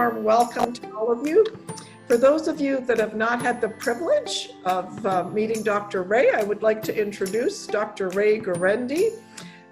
warm welcome to all of you. For those of you that have not had the privilege of uh, meeting Dr. Ray, I would like to introduce Dr. Ray Guarendi.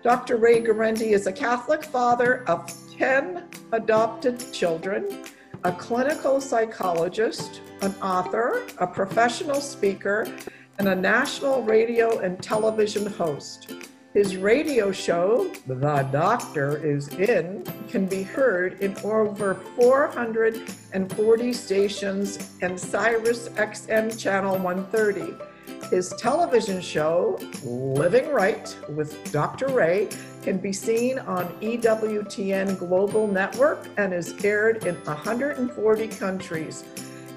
Dr. Ray Guarendi is a Catholic father of 10 adopted children, a clinical psychologist, an author, a professional speaker, and a national radio and television host. His radio show, The Doctor is In, can be heard in over 440 stations and Sirius XM Channel 130. His television show, Living Right with Dr. Ray, can be seen on EWTN Global Network and is aired in 140 countries.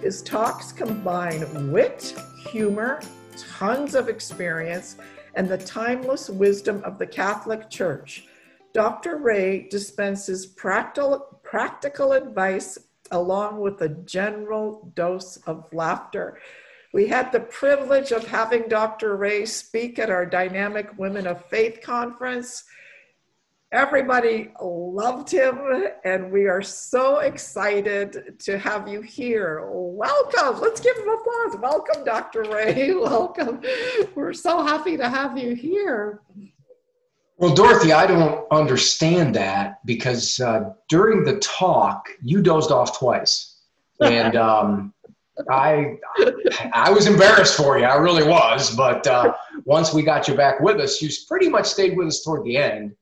His talks combine wit, humor, tons of experience, and the timeless wisdom of the Catholic Church. Dr. Ray dispenses practical, practical advice along with a general dose of laughter. We had the privilege of having Dr. Ray speak at our Dynamic Women of Faith conference. Everybody loved him, and we are so excited to have you here. Welcome. Let's give him applause. Welcome, Dr. Ray. Welcome. We're so happy to have you here. Well, Dorothy, I don't understand that because uh, during the talk, you dozed off twice. And um, I, I was embarrassed for you. I really was. But uh, once we got you back with us, you pretty much stayed with us toward the end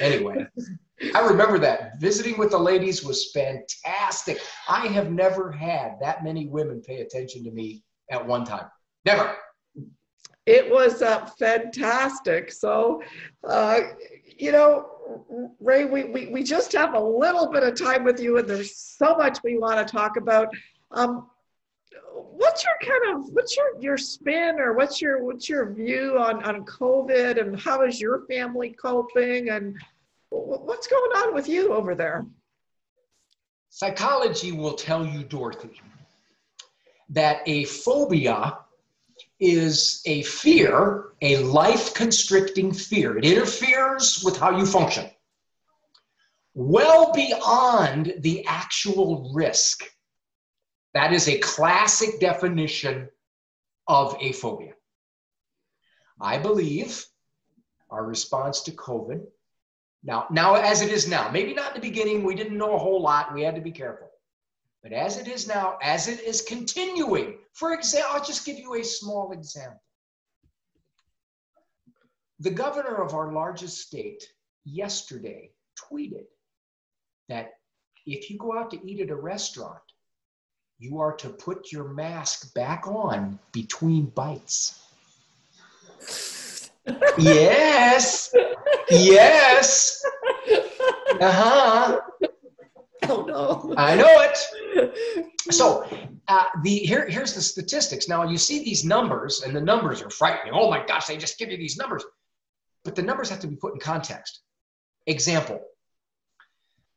Anyway, I remember that. Visiting with the ladies was fantastic. I have never had that many women pay attention to me at one time. Never. It was uh, fantastic. So, uh, you know, Ray, we, we, we just have a little bit of time with you, and there's so much we want to talk about. Um, what's your kind of what's your your spin or what's your what's your view on on covid and how is your family coping and what's going on with you over there? Psychology will tell you dorothy that a phobia is a fear a life constricting fear. It interferes with how you function. Well beyond the actual risk that is a classic definition of a phobia. I believe our response to COVID, now, now as it is now, maybe not in the beginning, we didn't know a whole lot, we had to be careful. But as it is now, as it is continuing, for example, I'll just give you a small example. The governor of our largest state yesterday tweeted that if you go out to eat at a restaurant, you are to put your mask back on between bites. yes. Yes. Uh huh. Oh no. I know it. So uh, the here here's the statistics. Now you see these numbers, and the numbers are frightening. Oh my gosh, they just give you these numbers, but the numbers have to be put in context. Example: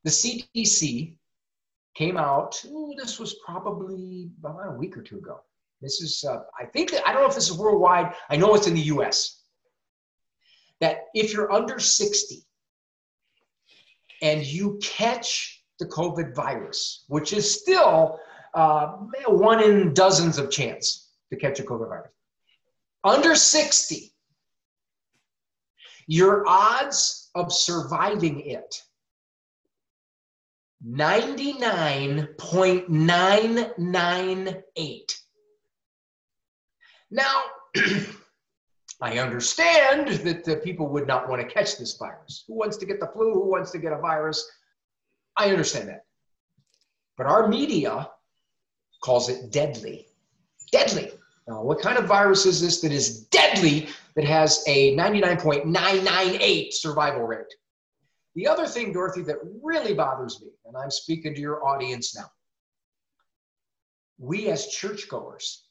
the CDC came out. Ooh, this was probably about a week or two ago. This is, uh, I think, that, I don't know if this is worldwide. I know it's in the US. That if you're under 60 and you catch the COVID virus, which is still uh, one in dozens of chance to catch a COVID virus, under 60, your odds of surviving it 99.998. Now, I understand that the people would not want to catch this virus. Who wants to get the flu? Who wants to get a virus? I understand that. But our media calls it deadly. Deadly. Now, what kind of virus is this that is deadly that has a 99.998 survival rate? The other thing, Dorothy, that really bothers me, and I'm speaking to your audience now, we as churchgoers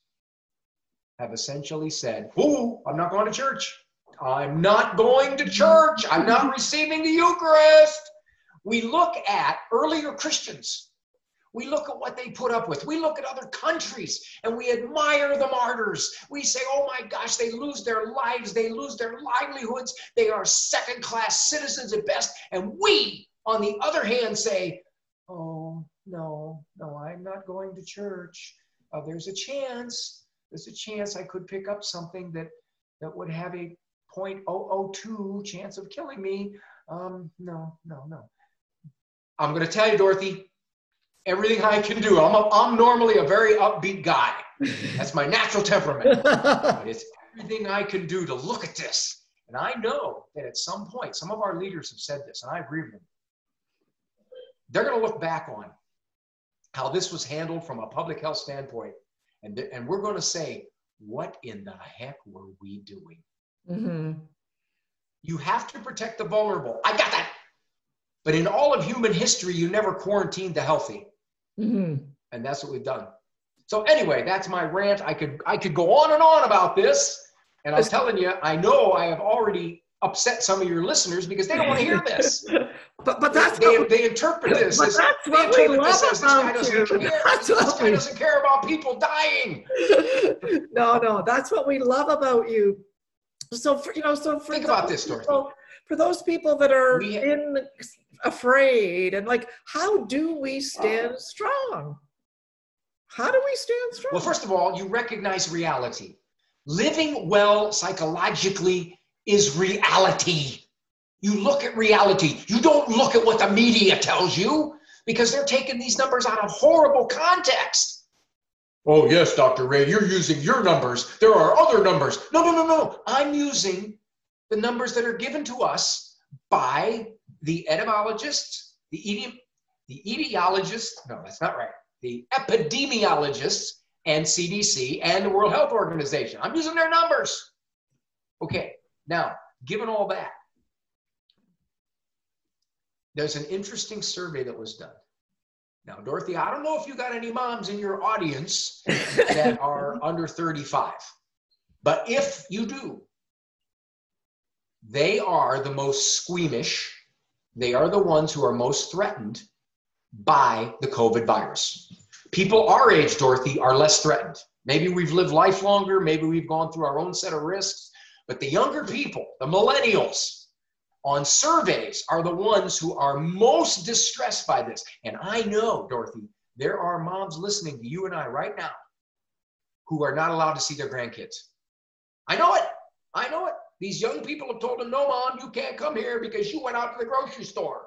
have essentially said, Oh, I'm not going to church. I'm not going to church. I'm not receiving the Eucharist. We look at earlier Christians we look at what they put up with. We look at other countries and we admire the martyrs. We say, oh my gosh, they lose their lives, they lose their livelihoods, they are second class citizens at best. And we, on the other hand, say, oh, no, no, I'm not going to church. Uh, there's a chance, there's a chance I could pick up something that, that would have a 0.002 chance of killing me. Um, no, no, no. I'm going to tell you, Dorothy, everything I can do. I'm, a, I'm normally a very upbeat guy. That's my natural temperament. but it's everything I can do to look at this. And I know that at some point, some of our leaders have said this, and I agree with them. They're going to look back on how this was handled from a public health standpoint. And, and we're going to say, what in the heck were we doing? Mm-hmm. You have to protect the vulnerable. I got that. But in all of human history, you never quarantined the healthy. Mm-hmm. And that's what we've done. So anyway, that's my rant. I could I could go on and on about this. And I'm telling you, I know I have already upset some of your listeners because they don't want to hear this. but but that's they, they, they interpret this. As, that's what we love as, this guy doesn't you. Care. That's this guy we... doesn't care about people dying. no, no, that's what we love about you. So for you know, so for think about this, Dorothy. People, for those people that are we, in afraid and like, how do we stand strong? How do we stand strong? Well, first of all, you recognize reality. Living well psychologically is reality. You look at reality. You don't look at what the media tells you because they're taking these numbers out of horrible context. Oh, yes, Dr. Ray, you're using your numbers. There are other numbers. No, no, no, no. I'm using the numbers that are given to us by the etymologists, the, eti- the etiologists. No, that's not right. The epidemiologists and CDC and the World Health Organization. I'm using their numbers. Okay, now, given all that, there's an interesting survey that was done. Now, Dorothy, I don't know if you got any moms in your audience that are under 35, but if you do, they are the most squeamish. They are the ones who are most threatened by the COVID virus. People our age, Dorothy, are less threatened. Maybe we've lived life longer, maybe we've gone through our own set of risks, but the younger people, the millennials, on surveys are the ones who are most distressed by this. And I know, Dorothy, there are moms listening to you and I right now who are not allowed to see their grandkids. I know it. I know it. These young people have told them, no, mom, you can't come here because you went out to the grocery store.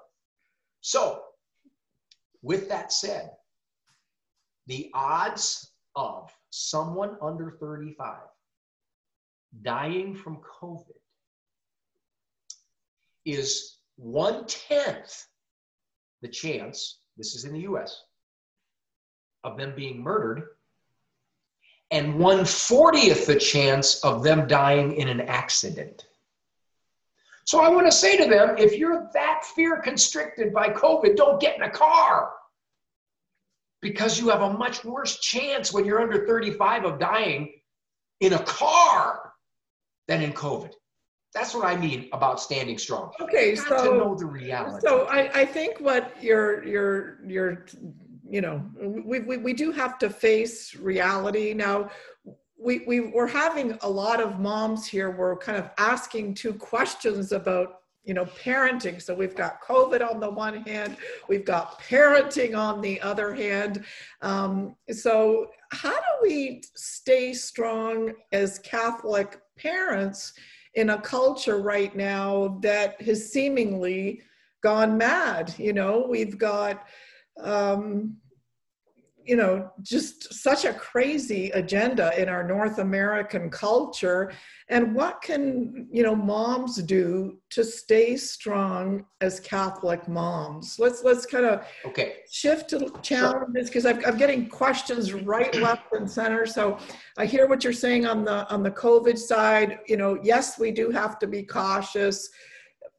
So, with that said, the odds of someone under 35 dying from COVID is one tenth the chance, this is in the US, of them being murdered, and one fortieth the chance of them dying in an accident. So I want to say to them if you're that fear constricted by COVID, don't get in a car because you have a much worse chance when you're under 35 of dying in a car than in COVID. That's what I mean about standing strong. Okay, you so to know the reality. So I, I think what you're you're you're you know we, we we do have to face reality now. We, we we're having a lot of moms here. We're kind of asking two questions about you know parenting so we've got covid on the one hand we've got parenting on the other hand um, so how do we stay strong as catholic parents in a culture right now that has seemingly gone mad. You know, we've got, um, you know, just such a crazy agenda in our North American culture. And what can, you know, moms do to stay strong as Catholic moms? Let's let's kind of okay shift to challenges because I'm, I'm getting questions right, left, and center. So I hear what you're saying on the on the COVID side. You know, yes, we do have to be cautious,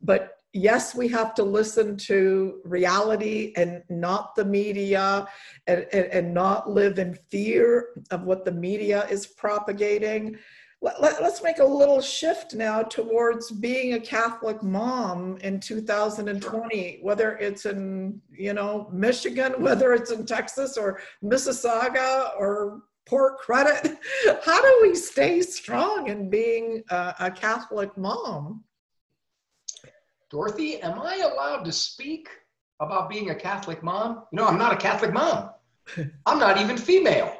but yes, we have to listen to reality and not the media and, and, and not live in fear of what the media is propagating. Let, let, let's make a little shift now towards being a Catholic mom in 2020, whether it's in, you know, Michigan, whether it's in Texas or Mississauga or Port Credit. How do we stay strong in being a, a Catholic mom? Dorothy, am I allowed to speak about being a Catholic mom? You know, I'm not a Catholic mom. I'm not even female.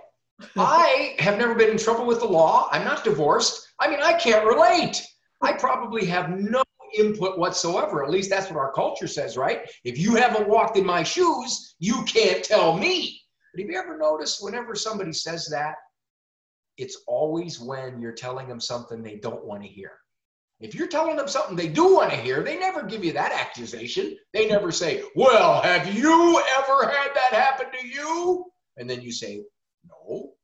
I have never been in trouble with the law. I'm not divorced. I mean, I can't relate. I probably have no input whatsoever. At least that's what our culture says, right? If you haven't walked in my shoes, you can't tell me. But have you ever noticed whenever somebody says that, it's always when you're telling them something they don't want to hear. If you're telling them something they do want to hear, they never give you that accusation. They never say, Well, have you ever had that happen to you? And then you say, No.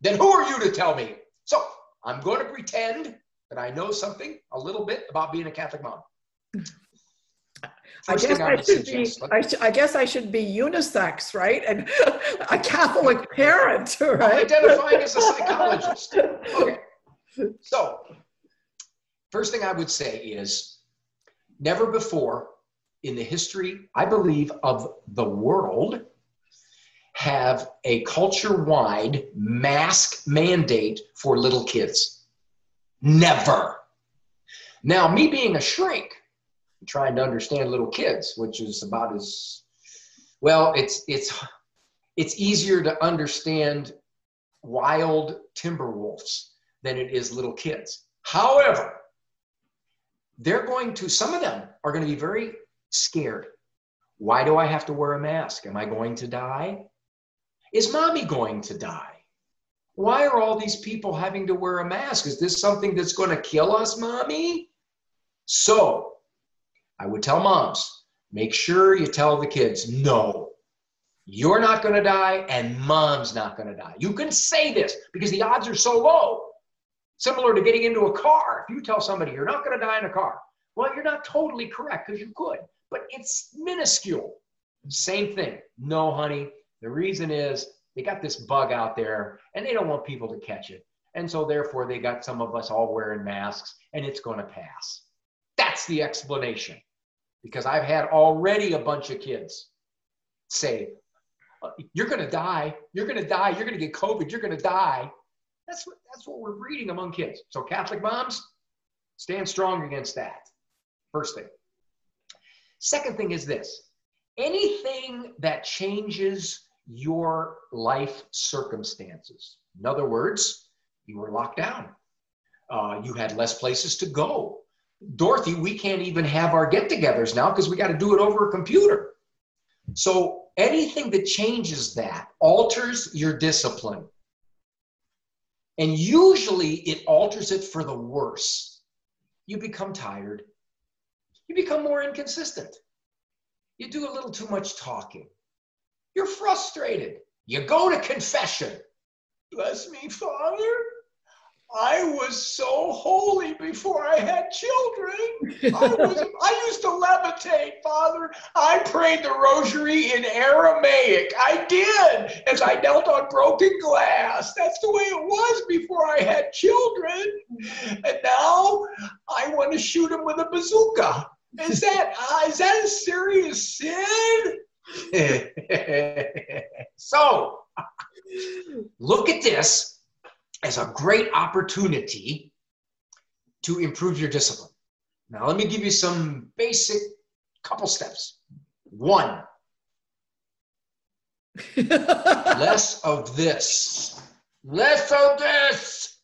Then who are you to tell me? So I'm going to pretend that I know something a little bit about being a Catholic mom. I guess I, I should be. I, sh- I, guess I should be unisex, right? And a Catholic parent, right? I'm identifying as a psychologist. Okay. So, first thing I would say is, never before in the history, I believe, of the world, have a culture-wide mask mandate for little kids. Never. Now, me being a shrink, trying to understand little kids, which is about as well. It's it's it's easier to understand wild timber wolves than it is little kids. However, they're going to some of them are going to be very scared. Why do I have to wear a mask? Am I going to die? Is mommy going to die? Why are all these people having to wear a mask? Is this something that's going to kill us, mommy? So, I would tell moms, make sure you tell the kids, no, you're not going to die and mom's not going to die. You can say this because the odds are so low. Similar to getting into a car. If you tell somebody you're not going to die in a car, well, you're not totally correct because you could, but it's minuscule. Same thing. No, honey. The reason is they got this bug out there and they don't want people to catch it. And so, therefore, they got some of us all wearing masks and it's going to pass. That's the explanation because I've had already a bunch of kids say, uh, You're going to die. You're going to die. You're going to get COVID. You're going to die. That's what, that's what we're reading among kids. So, Catholic moms, stand strong against that. First thing. Second thing is this anything that changes your life circumstances. In other words, you were locked down, uh, you had less places to go, Dorothy, we can't even have our get togethers now because we got to do it over a computer. So anything that changes that alters your discipline. And usually it alters it for the worse. You become tired. You become more inconsistent. You do a little too much talking. You're frustrated. You go to confession. Bless me, Father. I was so holy before I had children. I, was, I used to levitate, Father. I prayed the rosary in Aramaic. I did as I knelt on broken glass. That's the way it was before I had children. And now I want to shoot him with a bazooka. Is that uh, is that a serious sin? so look at this as a great opportunity to improve your discipline. Now, let me give you some basic couple steps. One, less of this. Less of this.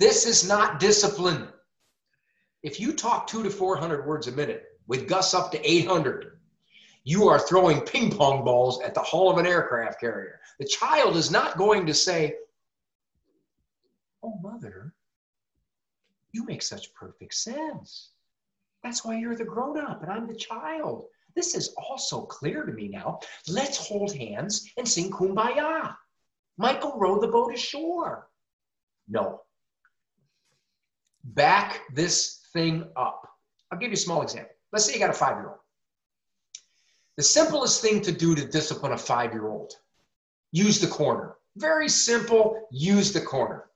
This is not discipline. If you talk two to 400 words a minute with Gus up to 800, you are throwing ping pong balls at the hull of an aircraft carrier. The child is not going to say, Oh, mother, you make such perfect sense. That's why you're the grown up and I'm the child. This is all so clear to me now. Let's hold hands and sing kumbaya. Michael row the boat ashore. No. Back this thing up. I'll give you a small example. Let's say you got a five year old. The simplest thing to do to discipline a five year old use the corner. Very simple, use the corner.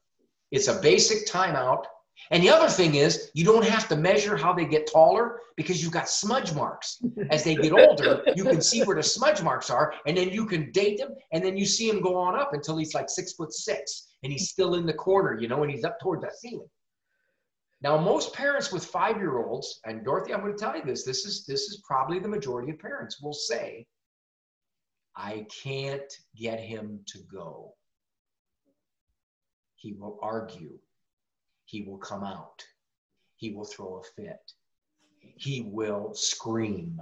It's a basic timeout. And the other thing is, you don't have to measure how they get taller because you've got smudge marks. As they get older, you can see where the smudge marks are, and then you can date them, and then you see him go on up until he's like six foot six, and he's still in the corner, you know, and he's up toward the ceiling. Now, most parents with five-year-olds, and Dorothy, I'm going to tell you this, this is this is probably the majority of parents will say, I can't get him to go. He will argue. He will come out. He will throw a fit. He will scream.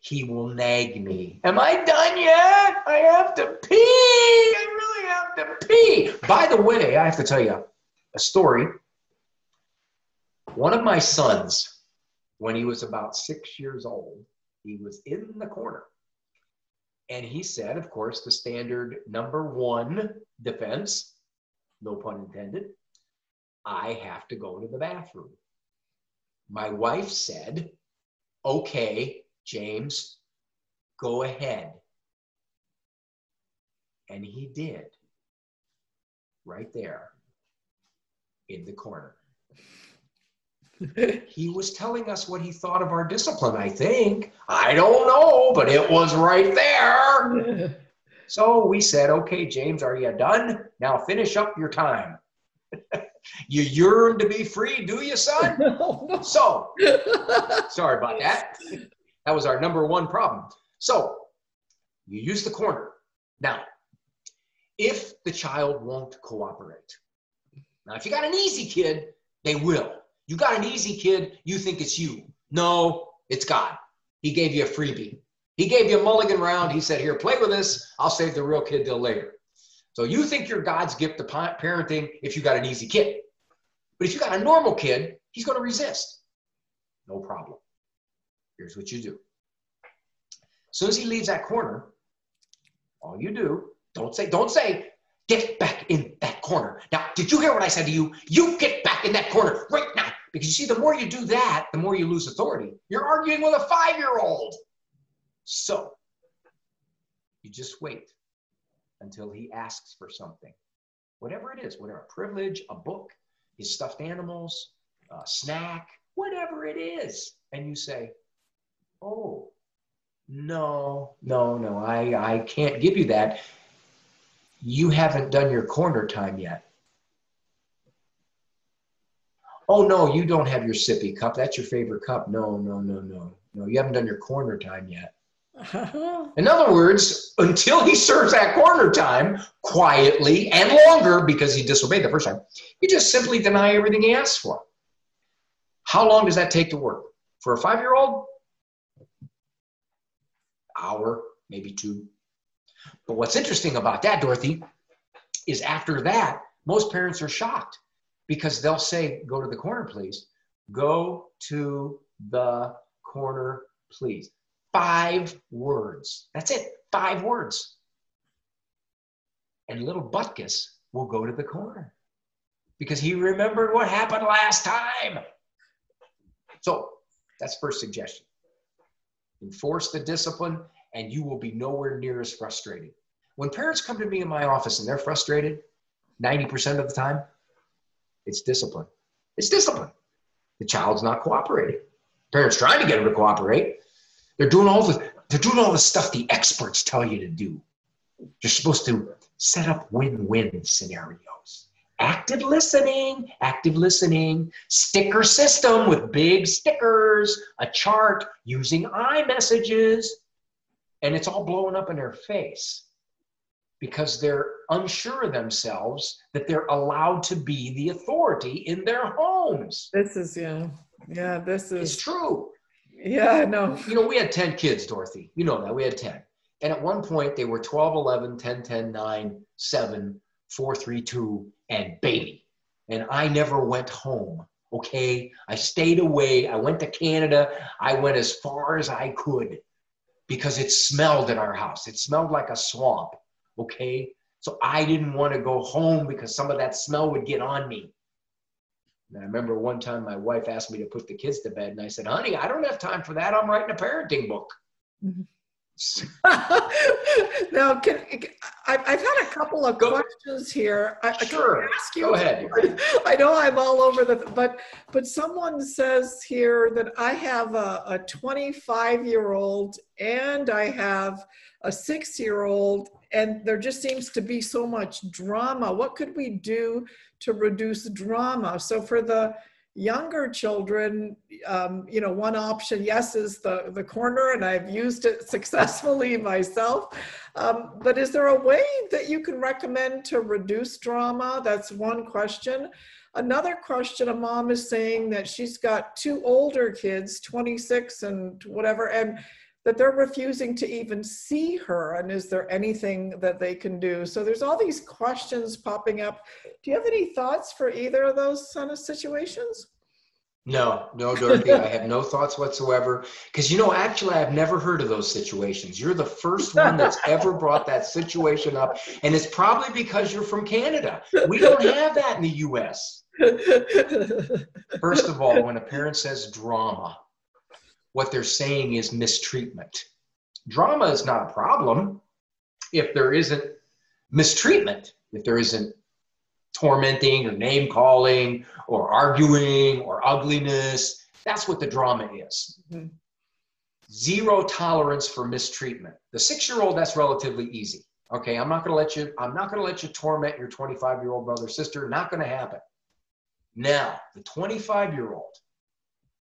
He will nag me. Am I done yet? I have to pee. I really have to pee. By the way, I have to tell you a story. One of my sons, when he was about six years old, he was in the corner. And he said, of course, the standard number one defense, no pun intended, I have to go to the bathroom. My wife said, okay, James, go ahead. And he did, right there in the corner. he was telling us what he thought of our discipline, I think. I don't know, but it was right there. so we said, okay, James, are you done? Now finish up your time. you yearn to be free, do you, son? No, no. So, sorry about that. That was our number one problem. So, you use the corner. Now, if the child won't cooperate, now, if you got an easy kid, they will. You got an easy kid, you think it's you. No, it's God. He gave you a freebie. He gave you a mulligan round. He said, Here, play with this. I'll save the real kid till later. So you think you're God's gift to parenting if you got an easy kid. But if you got a normal kid, he's going to resist. No problem. Here's what you do. As soon as he leaves that corner, all you do, don't say, don't say, get back in that corner. Now, did you hear what I said to you? You get back in that corner right now. Because you see, the more you do that, the more you lose authority. You're arguing with a five year old. So, you just wait until he asks for something. Whatever it is, whatever, a privilege, a book, his stuffed animals, a snack, whatever it is. And you say, Oh, no, no, no, I, I can't give you that. You haven't done your corner time yet. Oh, no, you don't have your sippy cup. That's your favorite cup. No, no, no, no. No, you haven't done your corner time yet. In other words, until he serves that corner time quietly and longer because he disobeyed the first time, you just simply deny everything he asks for. How long does that take to work? For a five year old? Hour, maybe two. But what's interesting about that, Dorothy, is after that, most parents are shocked because they'll say, Go to the corner, please. Go to the corner, please five words. That's it, five words. And little Butkus will go to the corner because he remembered what happened last time. So that's first suggestion. Enforce the discipline, and you will be nowhere near as frustrated. When parents come to me in my office and they're frustrated, 90% of the time, it's discipline. It's discipline. The child's not cooperating. Parents trying to get them to cooperate, they're doing all the they're doing all the stuff the experts tell you to do. You're supposed to set up win-win scenarios. Active listening, active listening, sticker system with big stickers, a chart using I-messages, and it's all blowing up in their face because they're unsure of themselves that they're allowed to be the authority in their homes. This is yeah. Yeah, this is it's true. Yeah, know. You know, we had 10 kids, Dorothy. You know that. We had 10. And at one point, they were 12, 11, 10, 10, 9, 7, 4, 3, 2, and baby. And I never went home. Okay. I stayed away. I went to Canada. I went as far as I could because it smelled in our house. It smelled like a swamp. Okay. So I didn't want to go home because some of that smell would get on me. And I remember one time my wife asked me to put the kids to bed, and I said, honey, I don't have time for that. I'm writing a parenting book. Mm-hmm. now, can, I, have had a couple of Go. questions here. I, sure. I ask you, Go ahead. I know I'm all over the, but but someone says here that I have a, a 25 year old and I have a six year old, and there just seems to be so much drama. What could we do to reduce drama. So for the younger children, um, you know, one option, yes, is the, the corner, and I've used it successfully myself. Um, but is there a way that you can recommend to reduce drama? That's one question. Another question, a mom is saying that she's got two older kids, 26 and whatever, and that they're refusing to even see her and is there anything that they can do? So there's all these questions popping up. Do you have any thoughts for either of those kind of situations? No no dorothy i have no thoughts whatsoever. Because you know actually i've never heard of those situations. You're the first one that's ever brought that situation up and it's probably because you're from canada. We don't have that in the us first of all when a parent says drama what they're saying is mistreatment. Drama is not a problem if there isn't mistreatment, if there isn't tormenting or name calling or arguing or ugliness. That's what the drama is. Mm-hmm. Zero tolerance for mistreatment. The six year old, that's relatively easy. Okay, I'm not gonna let you, I'm not gonna let you torment your 25 year old brother sister. Not gonna happen. Now, the 25 year old,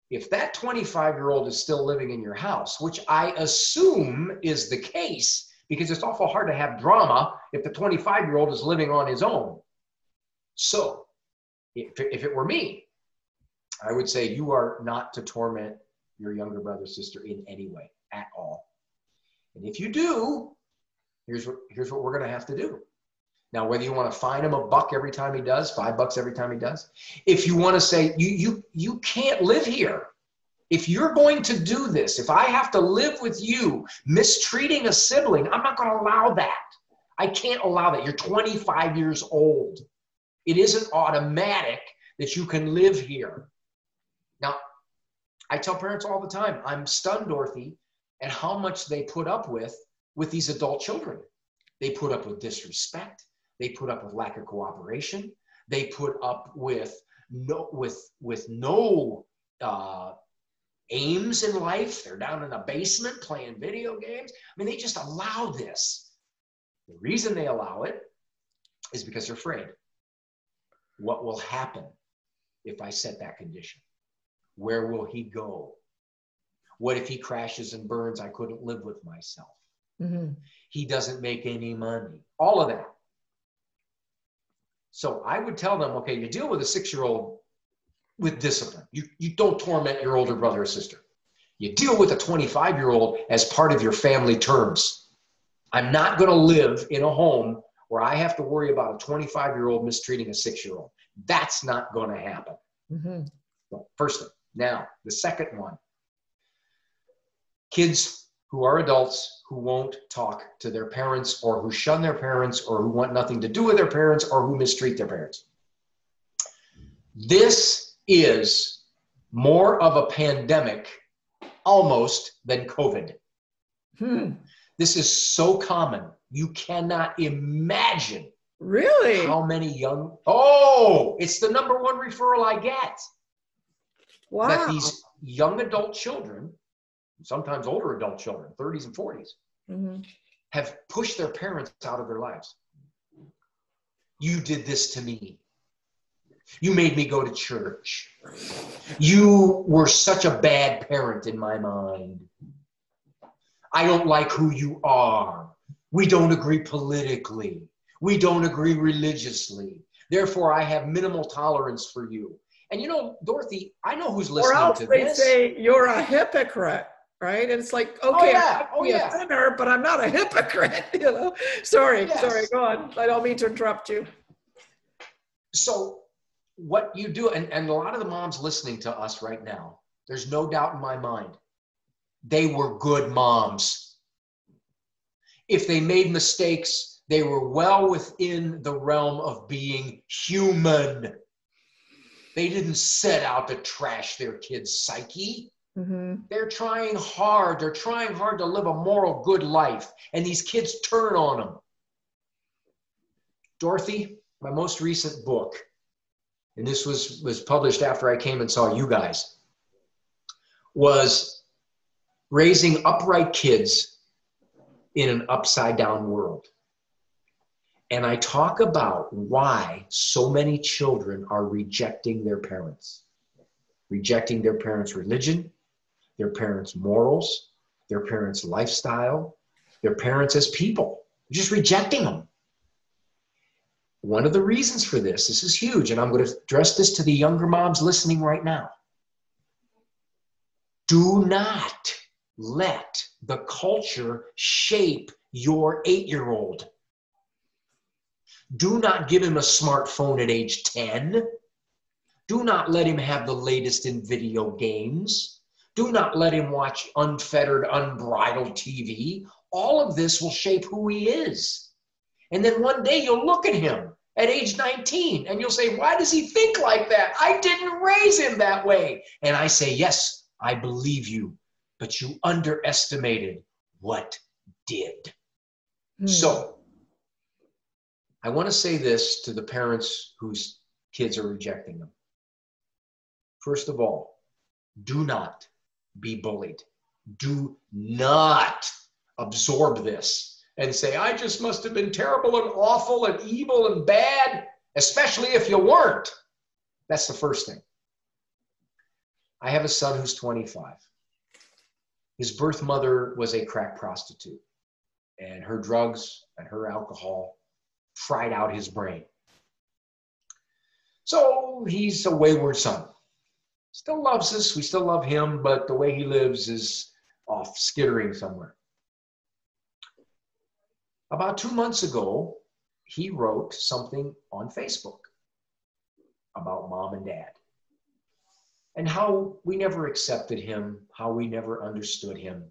if that 25 year old is still living in your house, which I assume is the case, because it's awful hard to have drama if the 25 year old is living on his own. So, if, if it were me, I would say you are not to torment your younger brother, sister in any way at all. And if you do, here's what, here's what we're going to have to do. Now, whether you want to fine him a buck every time he does, five bucks every time he does, if you want to say you you you can't live here, if you're going to do this, if I have to live with you mistreating a sibling, I'm not going to allow that. I can't allow that. You're 25 years old. It isn't automatic that you can live here. Now, I tell parents all the time, I'm stunned, Dorothy, at how much they put up with with these adult children. They put up with disrespect. They put up with lack of cooperation. They put up with no with with no uh, aims in life. They're down in a basement playing video games. I mean, they just allow this. The reason they allow it is because they're afraid. What will happen if I set that condition? Where will he go? What if he crashes and burns? I couldn't live with myself. Mm-hmm. He doesn't make any money. All of that. So I would tell them, okay, you deal with a six year old with discipline. You, you don't torment your older brother or sister. You deal with a 25 year old as part of your family terms. I'm not going to live in a home where I have to worry about a 25 year old mistreating a six year old. That's not going to happen. Mm-hmm. So first thing. Now, the second one kids who are adults who won't talk to their parents or who shun their parents or who want nothing to do with their parents or who mistreat their parents. This is more of a pandemic almost than COVID. Hmm. This is so common. You cannot imagine. Really? How many young. Oh, it's the number one referral I get. Wow. That these young adult children sometimes older adult children, 30s and 40s, mm-hmm. have pushed their parents out of their lives. You did this to me. You made me go to church. You were such a bad parent in my mind. I don't like who you are. We don't agree politically. We don't agree religiously. Therefore, I have minimal tolerance for you. And you know, Dorothy, I know who's listening to this. or else to they this. say you're a hypocrite right? And it's like, oh, okay, oh, yeah. I'm oh, yeah. a sinner, but I'm not a hypocrite, you know? Sorry, yes. sorry, go on. I don't mean to interrupt you. So what you do, and, and a lot of the moms listening to us right now, there's no doubt in my mind, they were good moms. If they made mistakes, they were well within the realm of being human. They didn't set out to trash their kid's psyche. Mm-hmm. They're trying hard. They're trying hard to live a moral, good life. And these kids turn on them. Dorothy, my most recent book, and this was, was published after I came and saw you guys, was raising upright kids in an upside down world. And I talk about why so many children are rejecting their parents. rejecting their parents' religion, their parents' morals, their parents' lifestyle, their parents as people, just rejecting them. One of the reasons for this, this is huge, and I'm going to address this to the younger moms listening right now. Do not let the culture shape your eight year old. Do not give him a smartphone at age 10. Do not let him have the latest in video games. Do not let him watch unfettered, unbridled TV. All of this will shape who he is. And then one day you'll look at him at age 19 and you'll say, Why does he think like that? I didn't raise him that way. And I say, Yes, I believe you, but you underestimated what did. Mm. So, I want to say this to the parents whose kids are rejecting them. First of all, do not be bullied. Do not absorb this and say, I just must have been terrible and awful and evil and bad, especially if you weren't. That's the first thing. I have a son who's 25. His birth mother was a crack prostitute, and her drugs and her alcohol fried out his brain. So he's a wayward son. Still loves us, we still love him, but the way he lives is off skittering somewhere. About two months ago, he wrote something on Facebook about mom and dad and how we never accepted him, how we never understood him,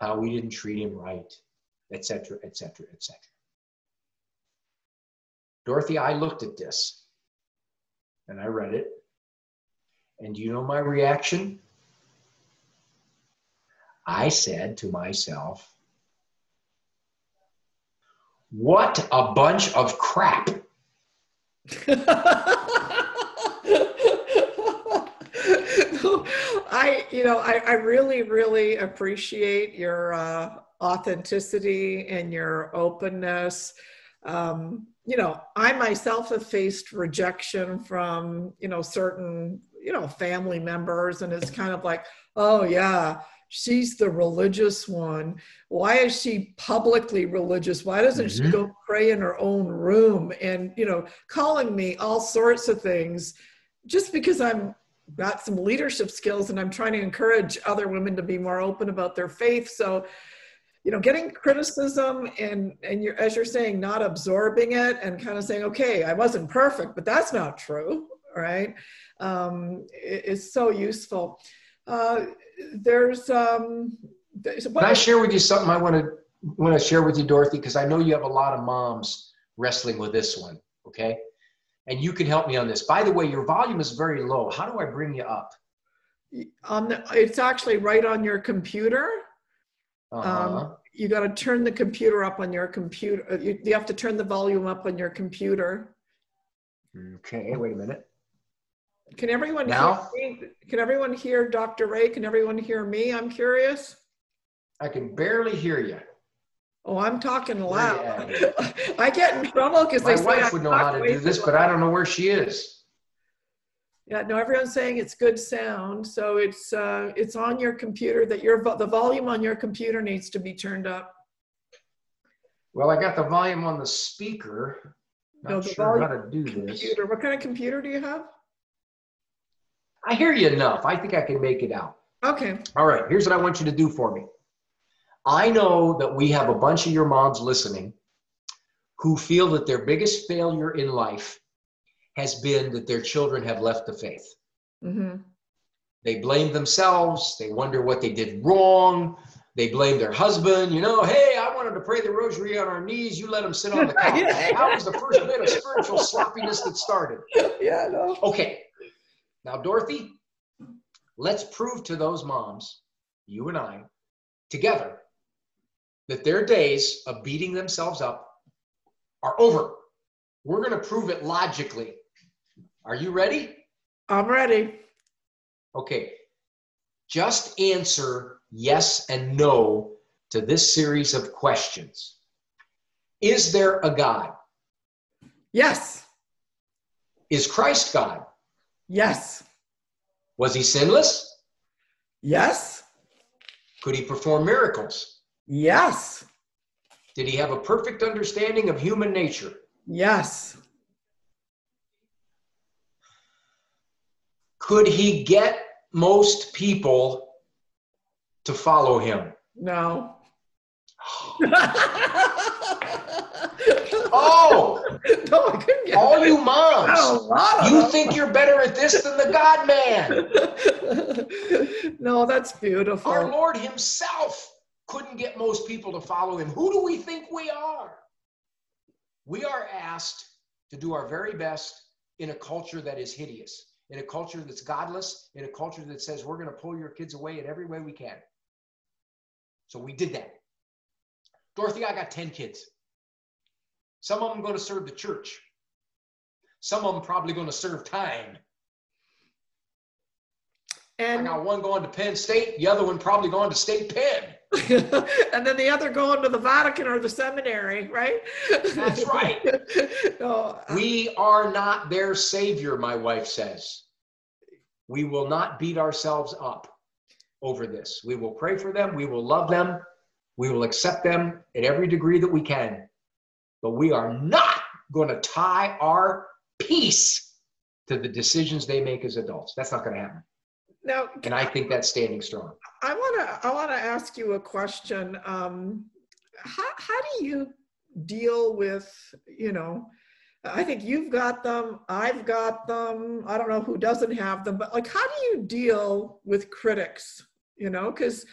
how we didn't treat him right, etc., etc., etc. Dorothy, I looked at this and I read it. And you know my reaction? I said to myself, What a bunch of crap. I, you know, I, I really, really appreciate your uh, authenticity and your openness. Um, you know, I myself have faced rejection from, you know, certain, you know, family members, and it's kind of like, oh, yeah, she's the religious one. Why is she publicly religious? Why doesn't mm-hmm. she go pray in her own room? And, you know, calling me all sorts of things just because I'm got some leadership skills and I'm trying to encourage other women to be more open about their faith. So, you know, getting criticism and and you're as you're saying, not absorbing it and kind of saying, okay, I wasn't perfect, but that's not true, right? Um, is so useful. Uh, there's um, there's, Can I share with you something I want to want to share with you, Dorothy? Because I know you have a lot of moms wrestling with this one. Okay and you can help me on this. By the way, your volume is very low. How do I bring you up? On the, it's actually right on your computer. Uh-huh. Um, you got to turn the computer up on your computer. Uh, you, you have to turn the volume up on your computer. Okay, wait a minute. Can everyone now? hear me? Can everyone hear Dr. Ray? Can everyone hear me? I'm curious. I can barely hear you. Oh, I'm talking loud. I get in trouble because they say My wife would know how to do this, but I don't know where she is. Yeah, no, everyone's saying it's good sound. So it's uh, it's on your computer that your the volume on your computer needs to be turned up. Well, I got the volume on the speaker. Not no, the sure how to do computer. this. What kind of computer do you have? I hear you enough. I think I can make it out. Okay. All right. Here's what I want you to do for me. I know that we have a bunch of your moms listening who feel that their biggest failure in life has been that their children have left the faith. Mm-hmm. They blame themselves. They wonder what they did wrong. They blame their husband. You know, hey, I wanted to pray the rosary on our knees. You let them sit on the couch. That was the first bit of spiritual sloppiness that started. Yeah, no. Okay. Now, Dorothy, let's prove to those moms, you and I, together, that their days of beating themselves up are over. We're going to prove it logically. Are you ready? I'm ready. Okay. Just answer yes and no to this series of questions. Is there a God? Yes. Is Christ God? Yes. Was he sinless? Yes. Could he perform miracles? Yes. Did he have a perfect understanding of human nature? Yes. Could he get most people to follow him? No. Oh, no, I couldn't get all you moms, oh, lot of you them. think you're better at this than the God man. no, that's beautiful. Our Lord Himself couldn't get most people to follow Him. Who do we think we are? We are asked to do our very best in a culture that is hideous, in a culture that's godless, in a culture that says we're going to pull your kids away in every way we can. So we did that. Dorothy, I got 10 kids. Some of them going to serve the church. Some of them probably going to serve time. I and got one going to Penn State, the other one probably going to State Penn. and then the other going to the Vatican or the seminary, right? That's right. no, oh, I- uh, We are not their savior, my wife says. We will not beat ourselves up over this. We will pray for them. We will love them. We will accept them in every degree that we can. But we are not going to tie our peace to the decisions they make as adults. That's not going to happen. now And I think that's standing strong. I want to I want to ask you a question. Um, how how do you deal with you know? I think you've got them. I've got them. I don't know who doesn't have them, but like, how do you deal with critics? You know, because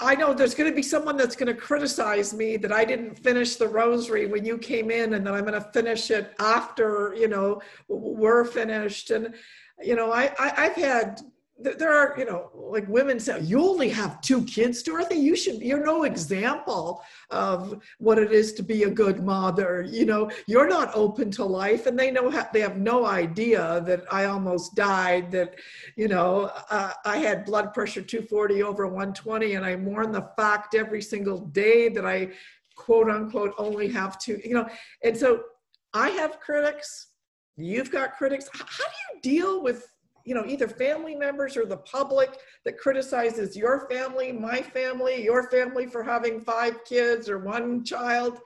I know there's going to be someone that's going to criticize me that I didn't finish the rosary when you came in, and that I'm going to finish it after you know we're finished. And you know, I, I I've had there are you know like women say you only have two kids dorothy. You should you're no example of what it is to be a good mother you know? You're not open to life. And they know how, they have no idea that i almost died that you know uh, i had blood pressure 240 over 120 and i mourn the fact every single day that i quote unquote only have two you know? And so i have critics you've got critics. How do you deal with you know either family members or the public that criticizes your family my family your family for having five kids or one child.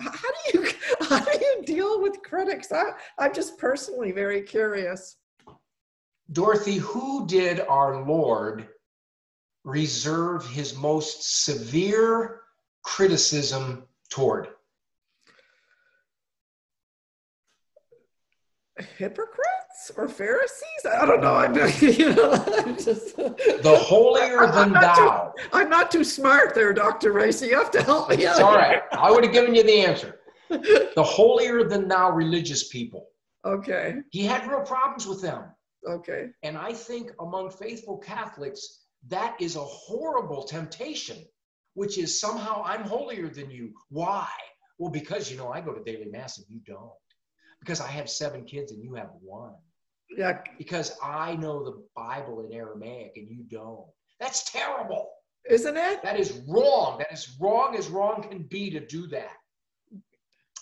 How do you how do you deal with critics? I, i'm just personally very curious. Dorothy, who did our Lord reserve his most severe criticism toward? Hypocrites or pharisees i don't know i'm you know i'm just The holier than not too- thou. i'm not too smart there dr racy you have to help me out It's all right. I would have given you the answer. The holier than thou religious people. okay He had real problems with them. okay And I think among faithful Catholics, that is a horrible temptation, which is somehow I'm holier than you. Why? Well, because you know, I go to daily mass and you don't. Because I have seven kids and you have one. yeah Because I know the Bible in Aramaic and you don't. That's terrible. isn't it That is wrong. That is wrong as wrong can be to do that.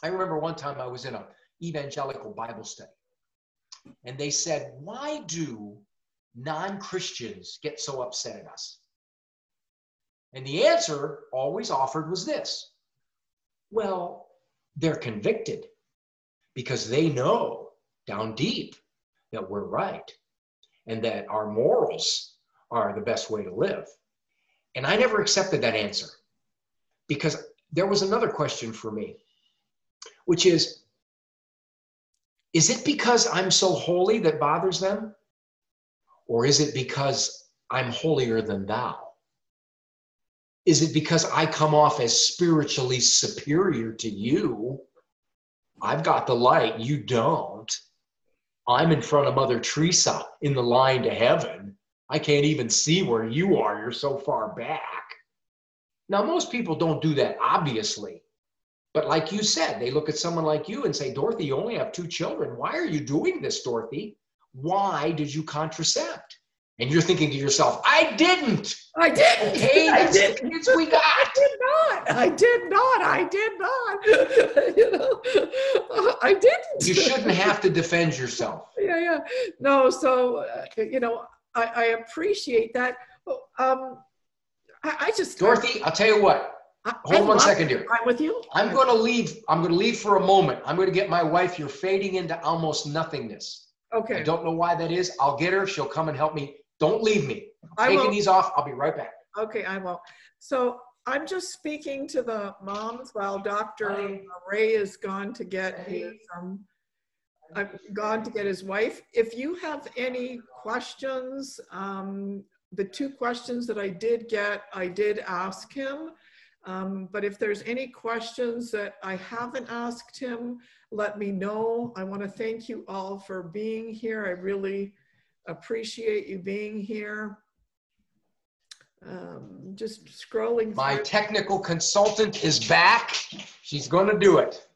I remember one time I was in a evangelical Bible study, and they said, "Why do non-Christians get so upset at us?" And the answer always offered was this: "Well, they're convicted because they know down deep that we're right and that our morals are the best way to live." And I never accepted that answer because there was another question for me, which is Is it because I'm so holy that bothers them? Or is it because I'm holier than thou? Is it because I come off as spiritually superior to you? I've got the light, you don't. I'm in front of Mother Teresa in the line to heaven. I can't even see where you are. You're so far back. Now, most people don't do that, obviously. But like you said, they look at someone like you and say, Dorothy, you only have two children. Why are you doing this, Dorothy? Why did you contracept? And you're thinking to yourself, I didn't. I didn't. Okay, I the didn't. kids we got. I did not. I did not. I did not. you know, I didn't. You shouldn't have to defend yourself. yeah, yeah. No, so uh, you know, I, I appreciate that. Um, I, I just Dorothy, I'll tell you what. I, Hold I one second here. I'm with you. I'm going to leave. I'm going to leave for a moment. I'm going to get my wife. You're fading into almost nothingness. Okay. I don't know why that is. I'll get her. She'll come and help me. Don't leave me. I Taking won't. these off. I'll be right back. Okay, I won't. So I'm just speaking to the moms while Dr. Ray is gone to get his, um, I've gone to get his wife. If you have any questions, um, the two questions that I did get, I did ask him. Um, but if there's any questions that I haven't asked him, let me know. I want to thank you all for being here. I really appreciate you being here. Um, just scrolling. My through- technical consultant is back. She's going to do it.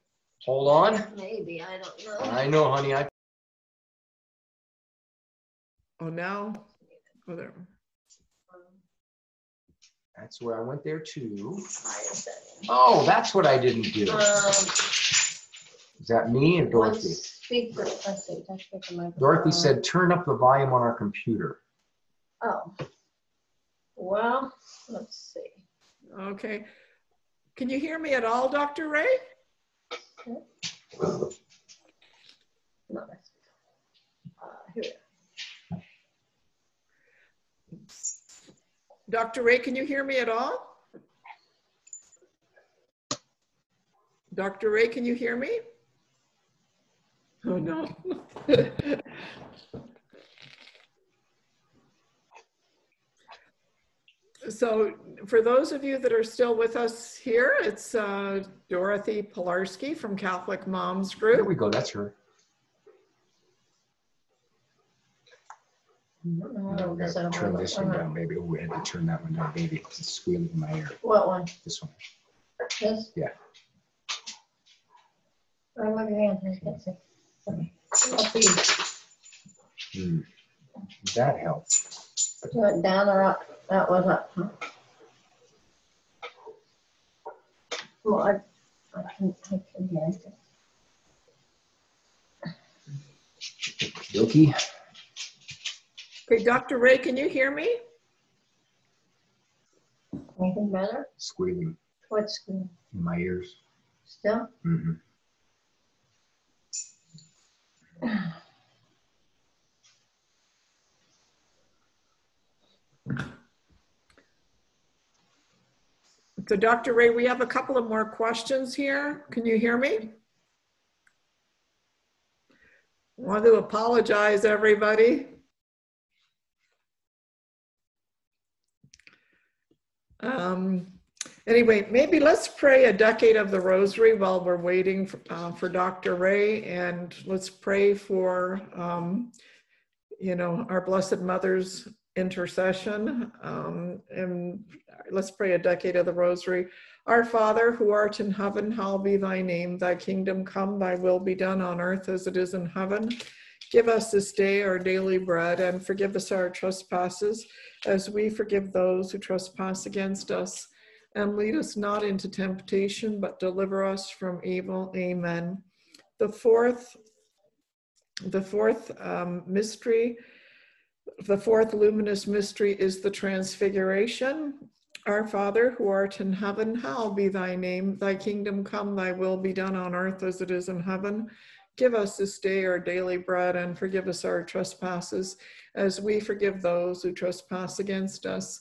Hold on. Maybe, I don't know. I know, honey. I Oh, now, oh, there. That's where I went there too. Oh, that's what I didn't do. Um, Is that me and one Dorothy? Speaker, let's see, touch with the microphone. Dorothy said, turn up the volume on our computer. Oh. Well, let's see. Okay. Can you hear me at all, Dr. Ray? No, that's. Uh, here. Dr. Ray, can you hear me at all? Dr. Ray, can you hear me? Oh, no. So for those of you that are still with us here, it's uh, Dorothy Pilarski from Catholic Moms Group. There we go. That's her. I don't No, we is gotta turn this one down, baby. Oh, we had to turn that one down, baby. It's squealing in my ear. What one? This one. This? Yeah. Or what your hand, I can't see. Up to you. Hmm. That helps. You went down or up? That was up, huh? Well, I, I can, I can hear it. Yoki, Okay, Dr. Ray, can you hear me? Anything better? squealing What's squealing? in my ears. Still? Mhm. So Dr. Ray, we have a couple of more questions here. Can you hear me? Want to apologize, everybody. Um, anyway, maybe let's pray a decade of the rosary while we're waiting for, uh, for Dr. Ray and let's pray for, um, you know, our Blessed Mother's intercession. Um, and let's pray a decade of the rosary. Our Father, who art in heaven, hallowed be thy name. Thy kingdom come, thy will be done on earth as it is in heaven. Give us this day our daily bread and forgive us our trespasses as we forgive those who trespass against us. And lead us not into temptation, but deliver us from evil. Amen. The fourth, the fourth um, mystery, the fourth luminous mystery is the transfiguration. Our Father, who art in heaven, hallowed be thy name. Thy kingdom come, thy will be done on earth as it is in heaven. Give us this day our daily bread and forgive us our trespasses as we forgive those who trespass against us.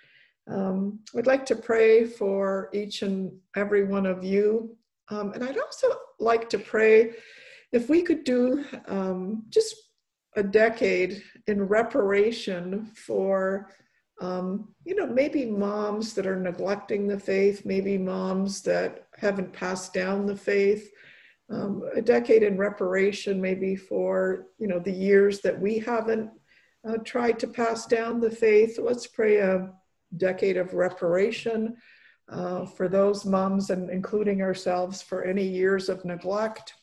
Um, I'd like to pray for each and every one of you. Um, and I'd also like to pray if we could do um, just a decade in reparation for um, you know, maybe moms that are neglecting the faith, maybe moms that haven't passed down the faith. Um, a decade in reparation, maybe for you know the years that we haven't uh, tried to pass down the faith. Let's pray a decade of reparation uh, for those moms and including ourselves for any years of neglect.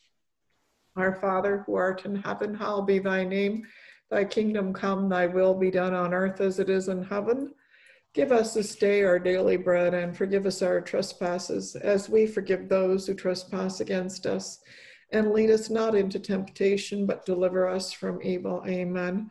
Our Father who art in heaven, hallowed be thy name. Thy kingdom come, thy will be done on earth as it is in heaven. Give us this day our daily bread and forgive us our trespasses as we forgive those who trespass against us. And lead us not into temptation, but deliver us from evil. Amen.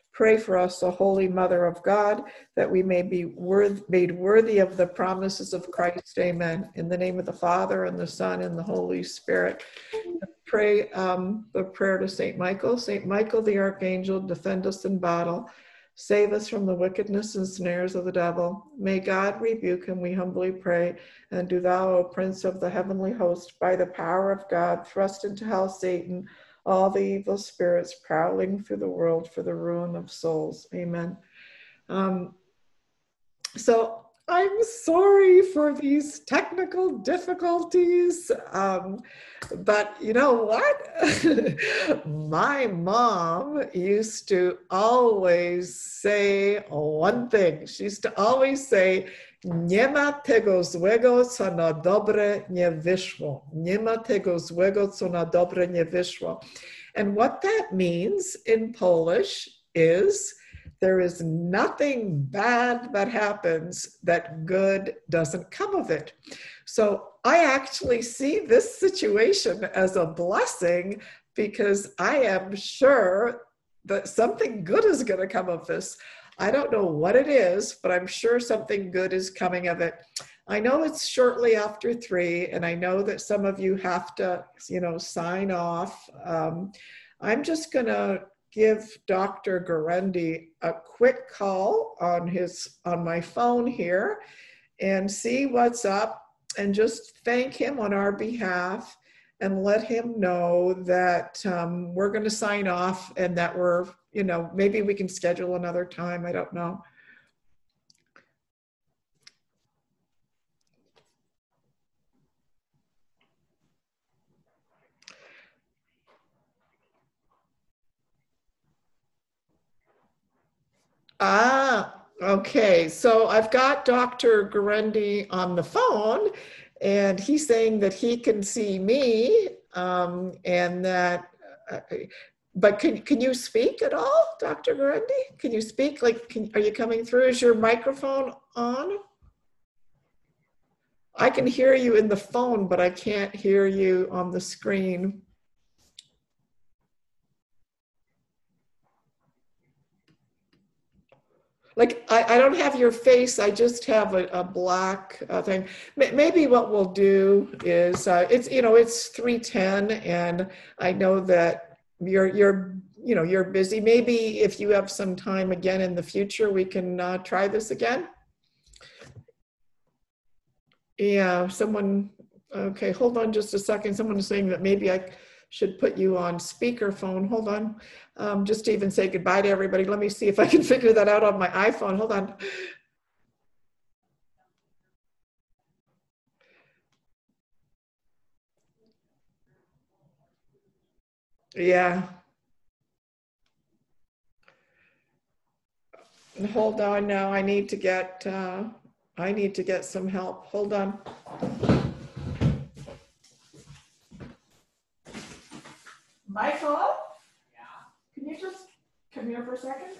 Pray for us, O Holy Mother of God, that we may be worth, made worthy of the promises of Christ. Amen. In the name of the Father, and the Son, and the Holy Spirit. Pray um, the prayer to St. Michael. St. Michael the Archangel, defend us in battle. Save us from the wickedness and snares of the devil. May God rebuke him, we humbly pray. And do thou, O Prince of the heavenly host, by the power of God, thrust into hell Satan all the evil spirits prowling through the world for the ruin of souls. Amen. Um, so I'm sorry for these technical difficulties. Um, but you know what? My mom used to always say one thing. She used to always say, Nie ma tego złego, co na dobre nie wyszło. Nie ma tego złego, co na dobre nie wyszło. And what that means in Polish is there is nothing bad that happens that good doesn't come of it. So I actually see this situation as a blessing because I am sure that something good is going to come of this. I don't know what it is, but I'm sure something good is coming of it. I know it's shortly after three, and I know that some of you have to, you know, sign off. Um, I'm just going to give Dr. Guarendi a quick call on his on my phone here and see what's up and just thank him on our behalf and let him know that um, we're going to sign off and that we're you know, maybe we can schedule another time. I don't know. Ah, okay. So I've got Dr. Guarendi on the phone, and he's saying that he can see me um, and that uh, but can, can you speak at all, Dr. Guarendi? Can you speak? Like, can, are you coming through? Is your microphone on? I can hear you in the phone, but I can't hear you on the screen. Like, I, I don't have your face, I just have a, a black uh, thing. M maybe what we'll do is, uh, it's, you know, it's 310 and I know that you're you're you know you're busy. Maybe if you have some time again in the future we can uh, try this again. Yeah someone okay hold on just a second. Someone is saying that maybe i should put you on speakerphone. Hold on. Um, just to even say goodbye to everybody. Let me see if i can figure that out on my iphone. Hold on Yeah. Hold on now, I need to get, uh, I need to get some help. Hold on. Michael? Yeah. Can you just come here for a second?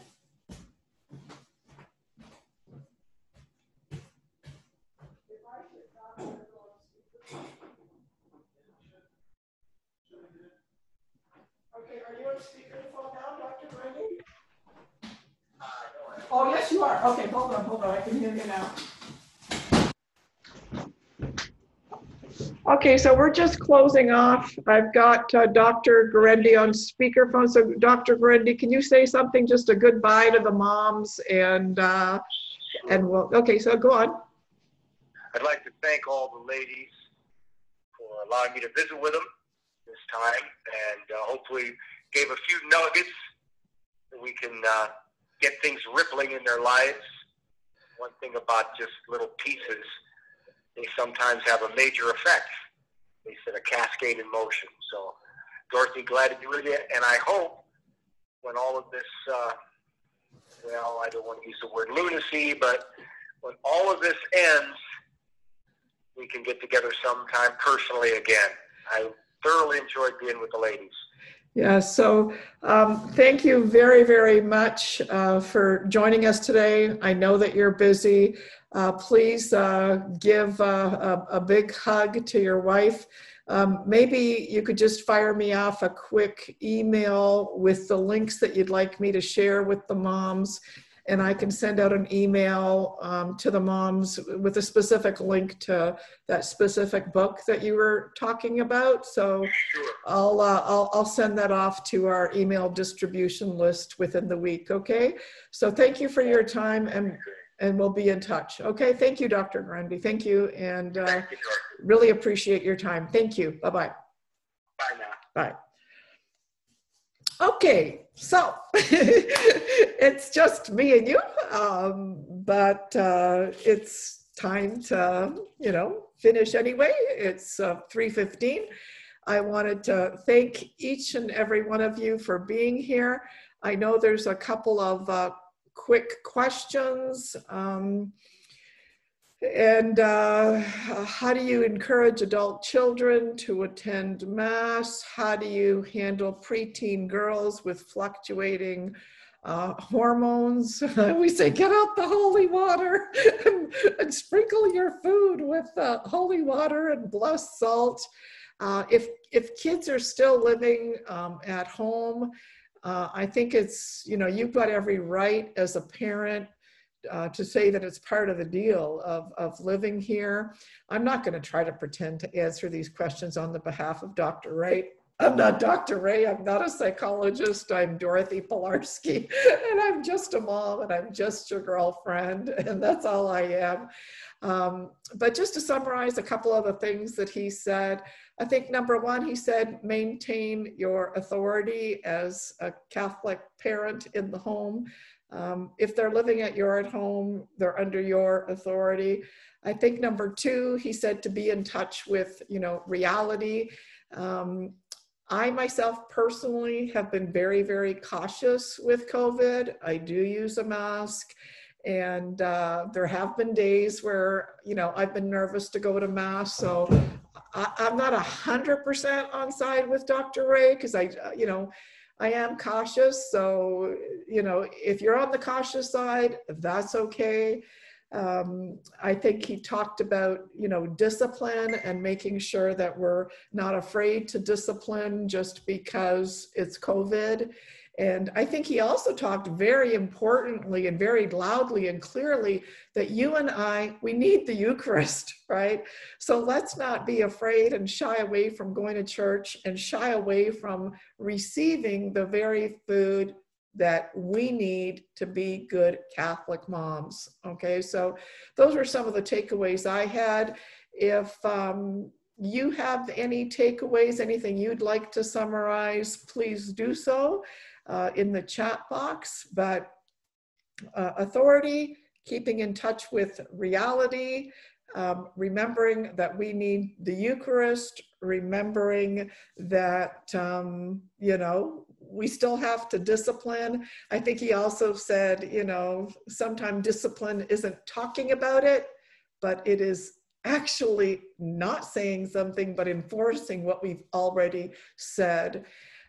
Oh, yes, you are. Okay, hold on, hold on. I can hear you now. Okay, so we're just closing off. I've got uh, Dr. Guarendi on speakerphone. So, Dr. Guarendi, can you say something, just a goodbye to the moms and uh, and we'll. Okay, so go on. I'd like to thank all the ladies for allowing me to visit with them this time, and uh, hopefully gave a few nuggets that we can uh, get things rippling in their lives. One thing about just little pieces, they sometimes have a major effect. They set a cascade in motion. So, Dorothy, glad to be with you, and I hope when all of this, uh, well, I don't want to use the word lunacy, but when all of this ends, we can get together sometime personally again. I thoroughly enjoyed being with the ladies. Yeah, so um, thank you very, very much uh, for joining us today. I know that you're busy. Uh, please uh, give uh, a, a, big hug to your wife. Um, maybe you could just fire me off a quick email with the links that you'd like me to share with the moms and I can send out an email um, to the moms with a specific link to that specific book that you were talking about. So sure. I'll, uh, I'll, I'll send that off to our email distribution list within the week. Okay. So thank you for your time and and we'll be in touch. Okay. Thank you, Dr. Guarendi. Thank you. And uh, Thank you, really appreciate your time. Thank you. Bye-bye. Bye now. Bye. Okay, so it's just me and you, um, but uh, it's time to, you know, finish anyway. It's uh, 3.15. I wanted to thank each and every one of you for being here. I know there's a couple of uh, quick questions. Um, and uh, how do you encourage adult children to attend Mass? How do you handle preteen girls with fluctuating uh, hormones? we say, get out the holy water and, and sprinkle your food with uh, holy water and blessed salt. Uh, if, if kids are still living um, at home, uh, I think it's, you know, you've got every right as a parent uh, to say that it's part of the deal of, of living here. I'm not going to try to pretend to answer these questions on the behalf of Dr. Ray. I'm not Dr. Ray. I'm not a psychologist. I'm Dorothy Pilarski, and I'm just a mom, and I'm just your girlfriend, and that's all I am. Um, but just to summarize a couple of the things that he said, I think number one, he said, maintain your authority as a Catholic parent in the home. Um, if they're living at your at home, they're under your authority. I think number two, he said to be in touch with, you know, reality. Um, I myself personally have been very, very cautious with COVID. I do use a mask. And uh, there have been days where, you know, I've been nervous to go to mass. So I, am not a hundred percent on side with Dr. Ray because I, uh, you know, I am cautious. So, you know, if you're on the cautious side, that's okay. Um, I think he talked about, you know, discipline and making sure that we're not afraid to discipline just because it's COVID. And I think he also talked very importantly and very loudly and clearly that you and I, we need the Eucharist, right? So let's not be afraid and shy away from going to church and shy away from receiving the very food that we need to be good Catholic moms. Okay, so those were some of the takeaways I had. If um, you have any takeaways, anything you'd like to summarize, please do so uh, in the chat box, but uh, authority, keeping in touch with reality, um, remembering that we need the Eucharist, remembering that, um, you know, we still have to discipline. I think he also said, you know, sometimes discipline isn't talking about it, but it is actually not saying something, but enforcing what we've already said.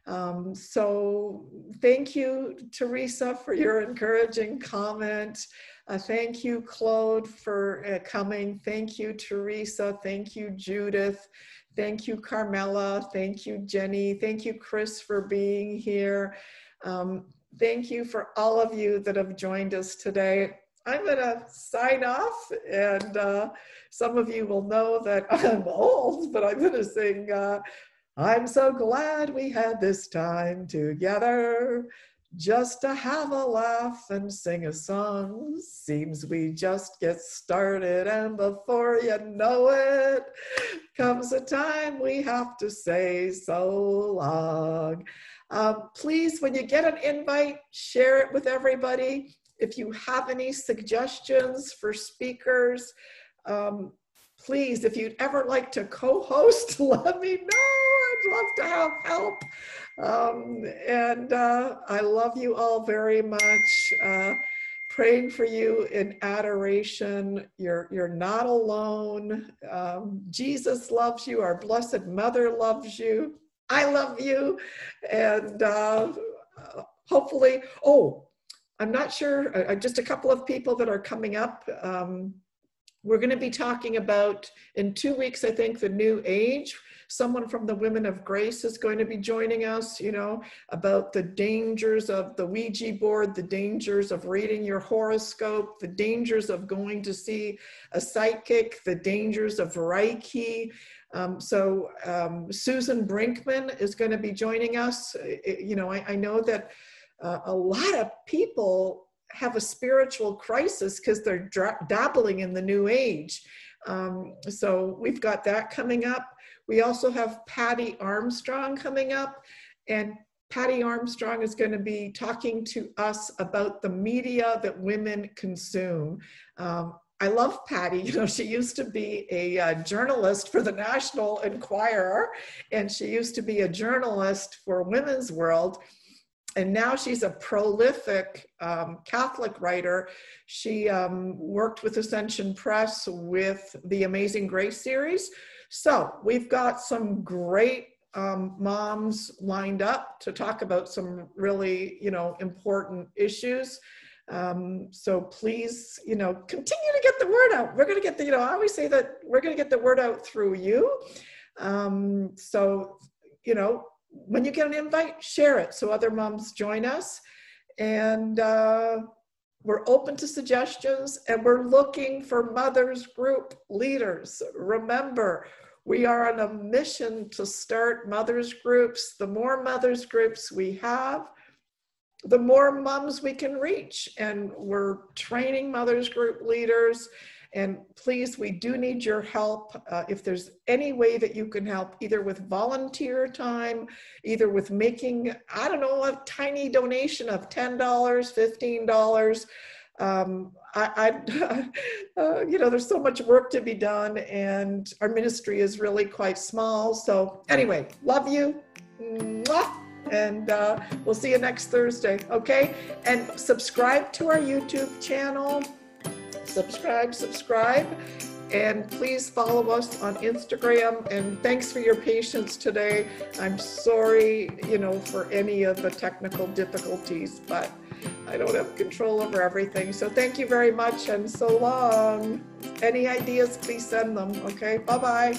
Um, so thank you, Teresa, for your encouraging comment. Uh, thank you, Claude, for uh, coming. Thank you, Teresa. Thank you, Judith. Thank you, Carmela. Thank you, Jenny. Thank you, Chris, for being here. Um, thank you for all of you that have joined us today. I'm going to sign off, and uh, some of you will know that I'm old, but I'm going to sing. I'm so glad we had this time together. just to have a laugh and sing a song. Seems we just get started, and before you know it, comes a time we have to say so long. Um, please, when you get an invite, share it with everybody. If you have any suggestions for speakers, um, please, if you'd ever like to co-host, let me know. Love to have help. Um, and uh, I love you all very much. Uh, praying for you in adoration. You're, you're not alone. Um, Jesus loves you. Our Blessed Mother loves you. I love you. And uh, hopefully, oh, I'm not sure, uh, just a couple of people that are coming up. Um, we're going to be talking about in two weeks, I think, the new age. Someone from the Women of Grace is going to be joining us, you know, about the dangers of the Ouija board, the dangers of reading your horoscope, the dangers of going to see a psychic, the dangers of Reiki. Um, so um, Susan Brinkman is going to be joining us. It, you know, I, I know that uh, a lot of people have a spiritual crisis because they're dabbling in the new age. Um, so we've got that coming up. We also have Patti Armstrong coming up, and Patti Armstrong is going to be talking to us about the media that women consume. Um, I love Patti. You know, she used to be a uh, journalist for the National Enquirer, and she used to be a journalist for Women's World and now she's a prolific um, Catholic writer. She um, worked with Ascension Press with the Amazing Grace series. So we've got some great um, moms lined up to talk about some really, you know, important issues. Um, so please, you know, continue to get the word out. We're going to get the, you know, I always say that we're going to get the word out through you. Um, so, you know, when you get an invite, share it so other moms join us. And uh, we're open to suggestions and we're looking for mothers group leaders. Remember, we are on a mission to start mothers groups. The more mothers groups we have, the more moms we can reach. And we're training mothers group leaders and please, we do need your help. Uh, if there's any way that you can help, either with volunteer time, either with making, I don't know, a tiny donation of $10, $15. Um, I, I uh, you know, there's so much work to be done, and our ministry is really quite small. So, anyway, love you. Mwah! and uh, we'll see you next Thursday. Okay, and subscribe to our YouTube channel subscribe, subscribe. And please follow us on Instagram. And thanks for your patience today. I'm sorry, you know, for any of the technical difficulties, but I don't have control over everything. So thank you very much and so long. Any ideas, please send them. Okay, bye bye.